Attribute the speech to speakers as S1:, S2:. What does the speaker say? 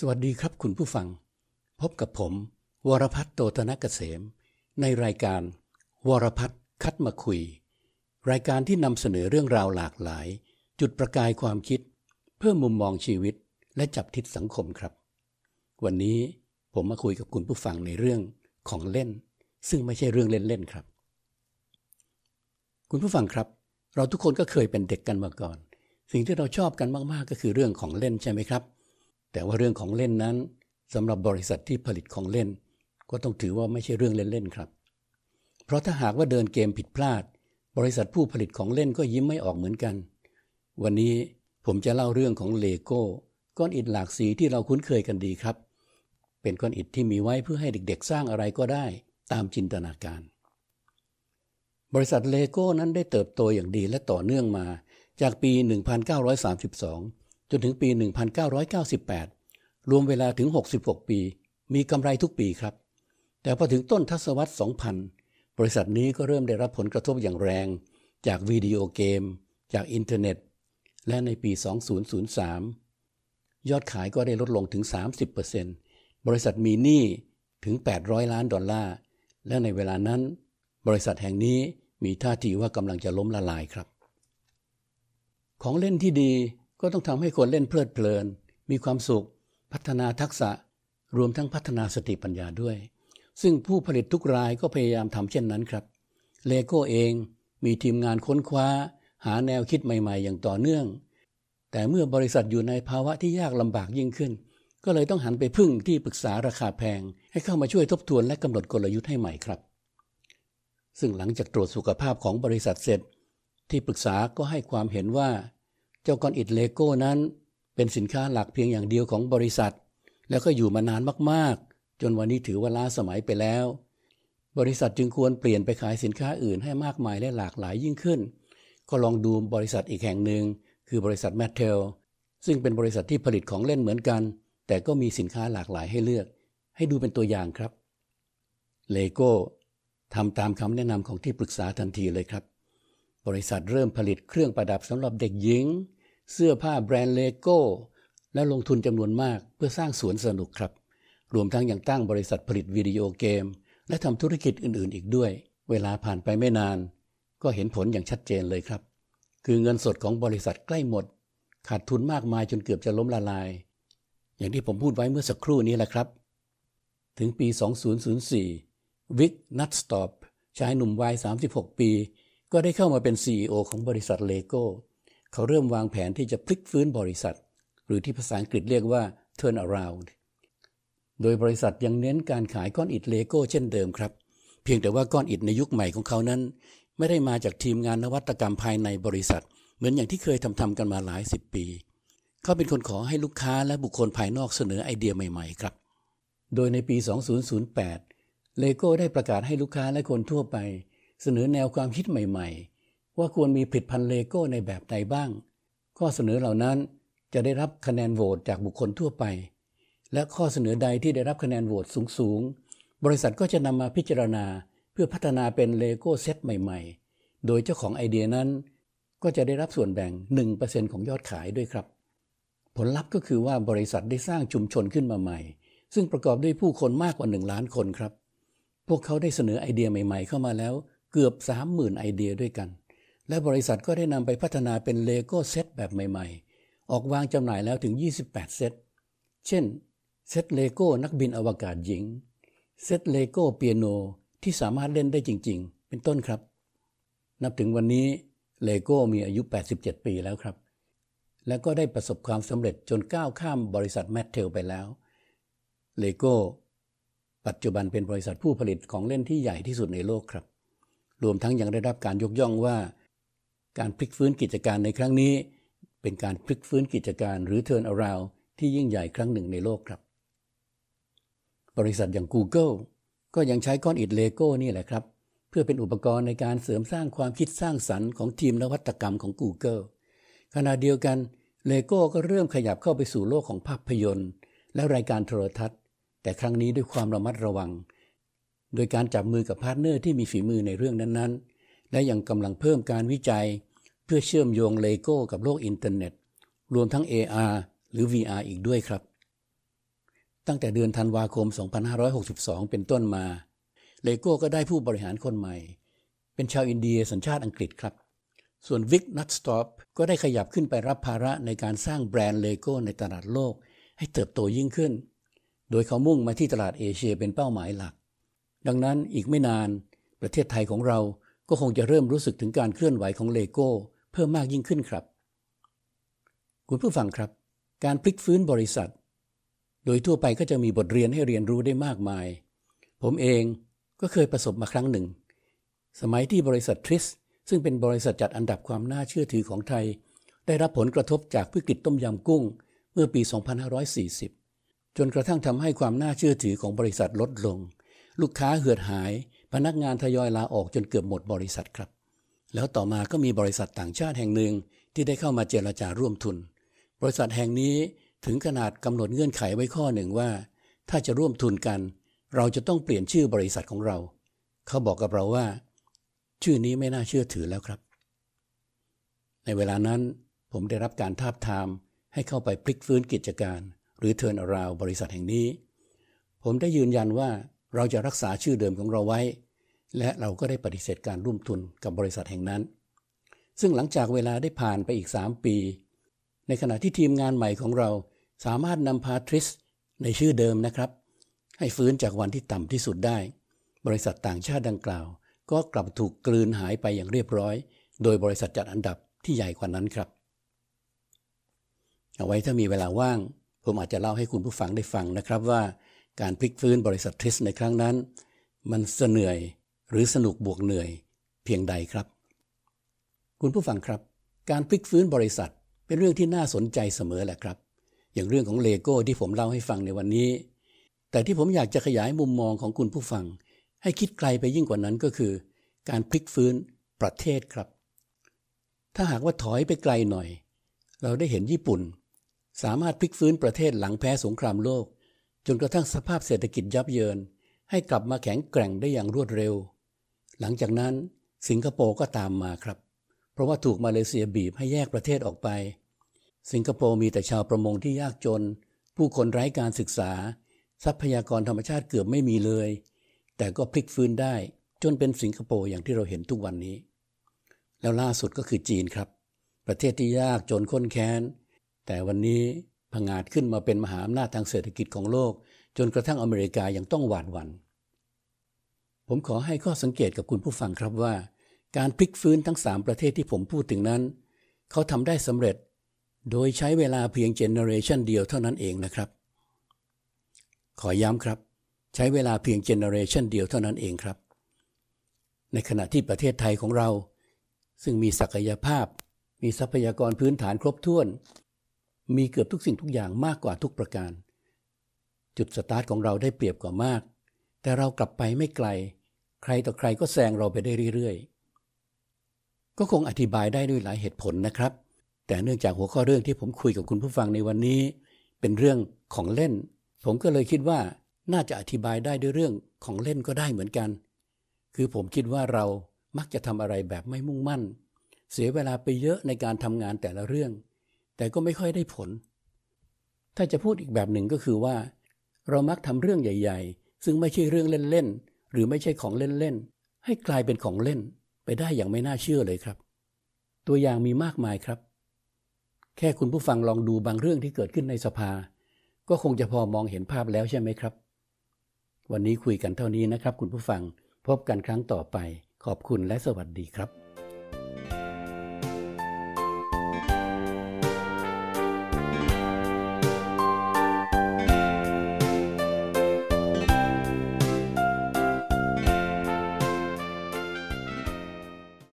S1: สวัสดีครับคุณผู้ฟัง พบกับผม วรพัฒน์โตตนกเกษม ในรายการ วรพัฒน์คัดมาคุย รายการที่นำเสนอเรื่องราวหลากหลาย จุดประกายความคิด เพื่อมุมมองชีวิตและจับทิศสังคมครับ วันนี้ผมมาคุยกับคุณผู้ฟังในเรื่องของเล่น ซึ่งไม่ใช่เรื่องเล่นๆครับ คุณผู้ฟังครับ เราทุกคนก็เคยเป็นเด็กกันมาก่อน สิ่งที่เราชอบกันมากๆก็คือเรื่องของเล่นใช่ไหมครับ แต่ว่าเรื่องของเล่นนั้นสำหรับบริษัทที่ผลิตของเล่น ก็ต้องถือว่าไม่ใช่เรื่องเล่นๆครับ เพราะถ้าหากว่าเดินเกมผิดพลาด บริษัทผู้ผลิตของเล่นก็ยิ้มไม่ออกเหมือนกัน วันนี้ผมจะเล่าเรื่องของเลโก้ก้อนอิฐหลากสีที่เราคุ้นเคยกันดีครับ เป็นก้อนอิฐที่มีไว้เพื่อให้เด็กๆ สร้างอะไรก็ได้ตามจินตนาการ บริษัทเลโก้นั้นได้เติบโตอย่างดีและต่อเนื่องมา จากปี 1932 จนถึงปี 1998 รวมเวลาถึง 66 ปี มีกำไรทุกปีครับ แต่พอถึงต้นทศวรรษ 2000 บริษัทนี้ก็เริ่มได้รับผลกระทบอย่างแรง จากวิดีโอเกม จากอินเทอร์เน็ต และในปี 2003 ยอดขายก็ได้ลดลงถึง 30%บริษัทมีหนี้ถึง 800 ล้านดอลลาร์ และในเวลานั้น บริษัทแห่งนี้มีท่าทีว่ากำลังจะล้มละลายครับ ของเล่นที่ดีก็ต้องทำให้คนเล่นเพลิดเพลิน มีความสุข พัฒนาทักษะรวมทั้งพัฒนาสติปัญญาด้วย ซึ่งผู้ผลิตทุกรายก็พยายามทำเช่นนั้นครับเลโก้เองมีทีมงานค้นคว้า หาแนวคิดใหม่ ๆ อย่างต่อเนื่อง แต่เมื่อบริษัทอยู่ในภาวะที่ยากลำบากยิ่งขึ้น ก็เลยต้องหันไปพึ่งที่ปรึกษาราคาแพง ให้เข้ามาช่วยทบทวนและกำหนดกลยุทธ์ให้ใหม่ครับ ซึ่งหลังจากตรวจสุขภาพของบริษัทเสร็จ ที่ปรึกษาก็ให้ความเห็นว่า เจ้าก้อนอิฐเลโก้นั้น เป็นสินค้าหลักเพียงอย่างเดียวของบริษัท แล้วก็อยู่มานานมากๆ จนวันนี้ถือว่าล้าสมัยไปแล้ว บริษัทจึงควรเปลี่ยนไปขายสินค้าอื่นให้มากมายและหลากหลายยิ่งขึ้น ก็ลองดูบริษัทอีกแห่งหนึ่ง คือบริษัทแมทเทลซึ่งเป็นบริษัทที่ผลิตของเล่นเหมือนกัน แต่ก็มีสินค้าหลากหลายให้เลือก ให้ดูเป็นตัวอย่างครับเลโก้ทำตามคำแนะนำของที่ปรึกษาทันทีเลยครับ บริษัทเริ่มผลิตเครื่องประดับสำหรับเด็กหญิง เสื้อผ้าแบรนด์เลโก้ และลงทุนจำนวนมากเพื่อสร้างสวนสนุกครับ รวมทั้งยังตั้งบริษัทผลิตวิดีโอเกม และทำธุรกิจอื่น ๆ อีกด้วย เวลาผ่านไปไม่นาน ก็เห็นผลอย่างชัดเจนเลยครับ คือเงินสดของบริษัทใกล้หมด ขาดทุนมากมายจนเกือบจะล้มละลาย อย่างที่ผมพูดไว้เมื่อสักครู่นี้แหละครับ ถึงปี 2004 วิกนัดสตอร์ปชายหนุ่มวัย 36 ปี ก็ได้เข้ามาเป็น CEO ของบริษัทเลโก้ เขาเริ่มวางแผนที่จะพลิกฟื้นบริษัท หรือที่ภาษาอังกฤษเรียกว่า turn around โดยบริษัทยังเน้นการขายก้อนอิฐเลโก้เช่นเดิมครับ เพียงแต่ว่าก้อนอิฐในยุคใหม่ของเขานั้น ไม่ได้มาจากทีมงานนวัตกรรมภายในบริษัท เหมือนอย่างที่เคยทำทำกันมาหลายสิบปี เขาเป็นคนขอให้ลูกค้าและบุคคลภายนอกเสนอไอเดียใหม่ๆครับ โดยในปี 2008 เลโก้ได้ประกาศให้ลูกค้าและคนทั่วไป เสนอแนวความคิดใหม่ๆ ว่าควรมีผลิตภัณฑ์เลโก้ในแบบใดบ้าง ข้อเสนอเหล่านั้นจะได้รับคะแนนโหวตจากบุคคลทั่วไป และข้อเสนอใดที่ได้รับคะแนนโหวตสูงๆ บริษัทก็จะนำมาพิจารณาเพื่อพัฒนาเป็นเลโก้เซตใหม่ๆ โดยเจ้าของไอเดียนั้น ก็จะได้รับส่วนแบ่ง 1%ของยอดขายด้วยครับ ผลลัพธ์ก็คือว่าบริษัทได้สร้างชุมชนขึ้นมาใหม่ ซึ่งประกอบด้วยผู้คนมากกว่า 1 ล้านคนครับ พวกเขาได้เสนอไอเดียใหม่ ๆ เข้ามาแล้ว เกือบ 30,000 ไอเดียด้วยกัน และบริษัทก็ได้นำไปพัฒนาเป็นเลโก้เซตแบบใหม่ๆ ออกวางจำหน่ายแล้วถึง 28 เซต เช่น เซตเลโก้นักบินอวกาศหญิง เซตเลโก้เปียโนที่สามารถเล่นได้จริง ๆ เป็นต้นครับ นับถึงวันนี้เลโก้มีอายุ 87 ปีแล้วครับ และก็ได้ประสบความสำเร็จจนก้าวข้ามบริษัทแมทเทลไปแล้วเลโก้ปัจจุบันเป็นบริษัทผู้ผลิตของเล่นที่ใหญ่ที่สุดในโลกครับ รวมทั้งยังได้รับการยกย่องว่า การพลิกฟื้นกิจการในครั้งนี้ เป็นการพลิกฟื้นกิจการหรือ turn around ที่ยิ่งใหญ่ครั้งหนึ่งในโลกครับ บริษัทอย่าง Google ก็ยังใช้ก้อนอิฐเลโก้นี่แหละครับ เพื่อเป็นอุปกรณ์ในการเสริมสร้างความคิดสร้างสรรค์ของทีมนวัตกรรมของ Google ขณะเดียวกันเลโก้ก็เริ่มขยับเข้าไปสู่โลกของภาพยนตร์ และรายการโทรทัศน์ แต่ครั้งนี้ด้วยความระมัดระวัง โดยการจับมือกับ partner ที่มีฝีมือในเรื่องนั้นๆ และยังกำลังเพิ่มการวิจัย เพื่อเชื่อมโยงเลโก้กับโลกอินเทอร์เน็ต รวมทั้ง AR หรือ VR อีกด้วยครับ ตั้งแต่เดือนธันวาคม 2562 เป็นต้นมา เลโก้ก็ได้ผู้บริหารคนใหม่ เป็นชาวอินเดียสัญชาติอังกฤษครับ ส่วนวิกนัทสตอปก็ได้ขยับขึ้นไปรับภาระในการสร้างแบรนด์เลโก้ในตลาดโลก ให้เติบโตยิ่งขึ้น โดยเขามุ่งมาที่ตลาดเอเชียเป็นเป้าหมายหลัก ดังนั้นอีกไม่นาน ประเทศไทยของเราก็คงจะเริ่มรู้สึกถึงการเคลื่อนไหวของเลโก้ เพิ่มมากยิ่งขึ้นครับ คุณผู้ฟังครับ การพลิกฟื้นบริษัท โดยทั่วไปก็จะมีบทเรียนให้เรียนรู้ได้มากมาย ผมเองก็เคยประสบมาครั้งหนึ่ง สมัยที่บริษัททริสซึ่งเป็นบริษัทจัดอันดับความน่าเชื่อถือของไทย ได้รับผลกระทบจากวิกฤตต้มยำกุ้ง เมื่อปี 2540 จนกระทั่งทำให้ความน่าเชื่อถือของบริษัทลดลง ลูกค้าเหือดหาย พนักงานทยอยลาออกจนเกือบหมดบริษัทครับ แล้วต่อมาก็มีบริษัทต่างชาติแห่งหนึ่งที่ได้เข้ามาเจรจาร่วมทุน บริษัทแห่งนี้ถึงขนาดกำหนดเงื่อนไขไว้ข้อหนึ่งว่า ถ้าจะร่วมทุนกัน เราจะต้องเปลี่ยนชื่อบริษัทของเรา เขาบอกกับเราว่า ชื่อนี้ไม่น่าเชื่อถือแล้วครับ ในเวลานั้นผมได้รับการทาบทามให้เข้าไปพลิกฟื้นกิจการ หรือ turn around บริษัทแห่งนี้ ผมได้ยืนยันว่าเราจะรักษาชื่อเดิมของเราไว้ และเราก็ได้ปฏิเสธการร่วมทุนกับบริษัทแห่งนั้น ซึ่งหลังจากเวลาได้ผ่านไปอีก 3 ปี ในขณะที่ทีมงานใหม่ของเราสามารถนำพาทริสในชื่อเดิมนะครับ ให้ฟื้นจากวันที่ต่ำที่สุดได้ บริษัทต่างชาติดังกล่าว ก็กลับถูกกลืนหายไปอย่างเรียบร้อย โดยบริษัทจัดอันดับที่ใหญ่กว่านั้นครับ เอาไว้ถ้ามีเวลาว่าง ผมอาจจะเล่าให้คุณผู้ฟังได้ฟังนะครับว่า การพลิกฟื้นบริษัททริสในครั้งนั้น มันเสนื่อย หรือสนุกบวกเหนื่อยเพียงใดครับ คุณผู้ฟังครับ การพลิกฟื้นบริษัทเป็นเรื่องที่น่าสนใจเสมอแหละครับ อย่างเรื่องของเลโก้ที่ผมเล่าให้ฟังในวันนี้ แต่ที่ผมอยากจะขยายมุมมองของคุณผู้ฟัง ให้คิดไกลไปยิ่งกว่านั้นก็คือ การพลิกฟื้นประเทศครับ ถ้าหากว่าถอยไปไกลหน่อย เราได้เห็นญี่ปุ่น สามารถพลิกฟื้นประเทศหลังแพ้สงครามโลก จนกระทั่งสภาพเศรษฐกิจยับเยิน ให้กลับมาแข็งแกร่งได้อย่างรวดเร็ว หลังจากนั้นสิงคโปร์ก็ตามมาครับ เพราะว่าถูกมาเลเซียบีบให้แยกประเทศออกไป สิงคโปร์มีแต่ชาวประมงที่ยากจน ผู้คนไร้การศึกษา ทรัพยากรธรรมชาติเกือบไม่มีเลย แต่ก็พลิกฟื้นได้ จนเป็นสิงคโปร์อย่างที่เราเห็นทุกวันนี้ แล้วล่าสุดก็คือจีนครับ ประเทศที่ยากจนข้นแค้น แต่วันนี้ผงาดขึ้นมาเป็นมหาอำนาจทางเศรษฐกิจของโลก จนกระทั่งอเมริกายังต้องหวาดหวัน่น ผมขอให้ข้อสังเกตกับคุณผู้ฟังครับว่า การพลิกฟื้นทั้ง 3 ประเทศที่ผมพูดถึงนั้น เขาทำได้สำเร็จ โดยใช้เวลาเพียง generation เดียวเท่านั้นเองนะครับ ขอย้ำครับ ใช้เวลาเพียง generation เดียวเท่านั้นเองครับ ในขณะที่ประเทศไทยของเรา ซึ่งมีศักยภาพ มีทรัพยากรพื้นฐานครบถ้วน มีเกือบทุกสิ่งทุกอย่างมากกว่าทุกประการ จุดสตาร์ทของเราได้เปรียบกว่ามากแต่เรากลับไปไม่ไกล ใครต่อใครก็แซงเราไปได้เรื่อยๆ ก็คงอธิบายได้ด้วยหลายเหตุผลนะครับ แต่เนื่องจากหัวข้อเรื่องที่ผมคุยกับคุณผู้ฟังในวันนี้ เป็นเรื่องของเล่น ผมก็เลยคิดว่าน่าจะอธิบายได้ด้วยเรื่องของเล่นก็ได้เหมือนกัน คือผมคิดว่าเรามักจะทำอะไรแบบไม่มุ่งมั่น เสียเวลาไปเยอะในการทำงานแต่ละเรื่อง แต่ก็ไม่ค่อยได้ผล ถ้าจะพูดอีกแบบหนึ่งก็คือว่า เรามักทำเรื่องใหญ่ ๆ ซึ่งไม่ใช่เรื่องเล่นๆ หรือไม่ใช่ของเล่นๆ ให้กลายเป็นของเล่นไปได้อย่างไม่น่าเชื่อเลยครับ ตัวอย่างมีมากมายครับ แค่คุณผู้ฟังลองดูบางเรื่องที่เกิดขึ้นในสภา ก็คงจะพอมองเห็นภาพแล้วใช่ไหมครับ วันนี้คุยกันเท่านี้นะครับ คุณผู้ฟังพบกันครั้งต่อไป ขอบคุณและสวัสดีครับ